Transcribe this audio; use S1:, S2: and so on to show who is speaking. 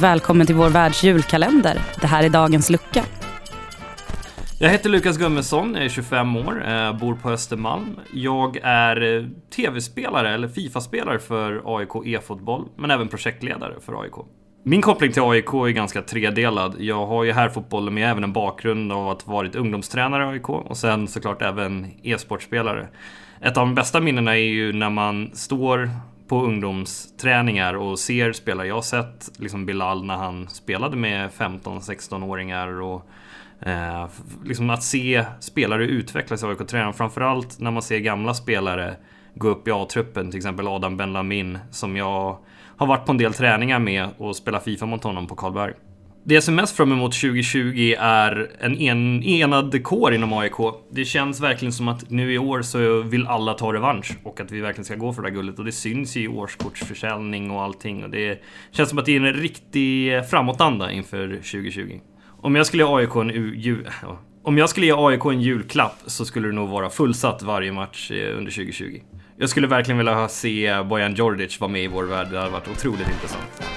S1: Välkommen till vår världs julkalender. Det här är dagens lucka.
S2: Jag heter Lukas Gummesson, jag är 25 år, eh, bor på Östermalm. Jag är eh, tv-spelare, eller Fifa-spelare för AIK e-fotboll, men även projektledare för AIK. Min koppling till AIK är ganska tredelad. Jag har ju här fotbollen med även en bakgrund av att varit ungdomstränare i AIK och sen såklart även e-sportspelare. Ett av de bästa minnena är ju när man står på ungdomsträningar och ser spelare. Jag har sett liksom Bilal när han spelade med 15-16-åringar och eh, liksom att se spelare utvecklas i AIK-tränaren. Framförallt när man ser gamla spelare gå upp i A-truppen, till exempel Adam Benlamin som jag har varit på en del träningar med och spelat Fifa mot honom på Karlberg. Det jag ser mest fram emot 2020 är en, en enad kår inom AIK. Det känns verkligen som att nu i år så vill alla ta revansch och att vi verkligen ska gå för det här guldet och det syns i årskortsförsäljning och allting och det känns som att det är en riktig framåtanda inför 2020. Om jag skulle ge AIK en jul... Om jag skulle ge AIK en julklapp så skulle det nog vara fullsatt varje match eh, under 2020. Jag skulle verkligen vilja se Bojan Djordjic vara med i vår värld. Det hade varit otroligt intressant.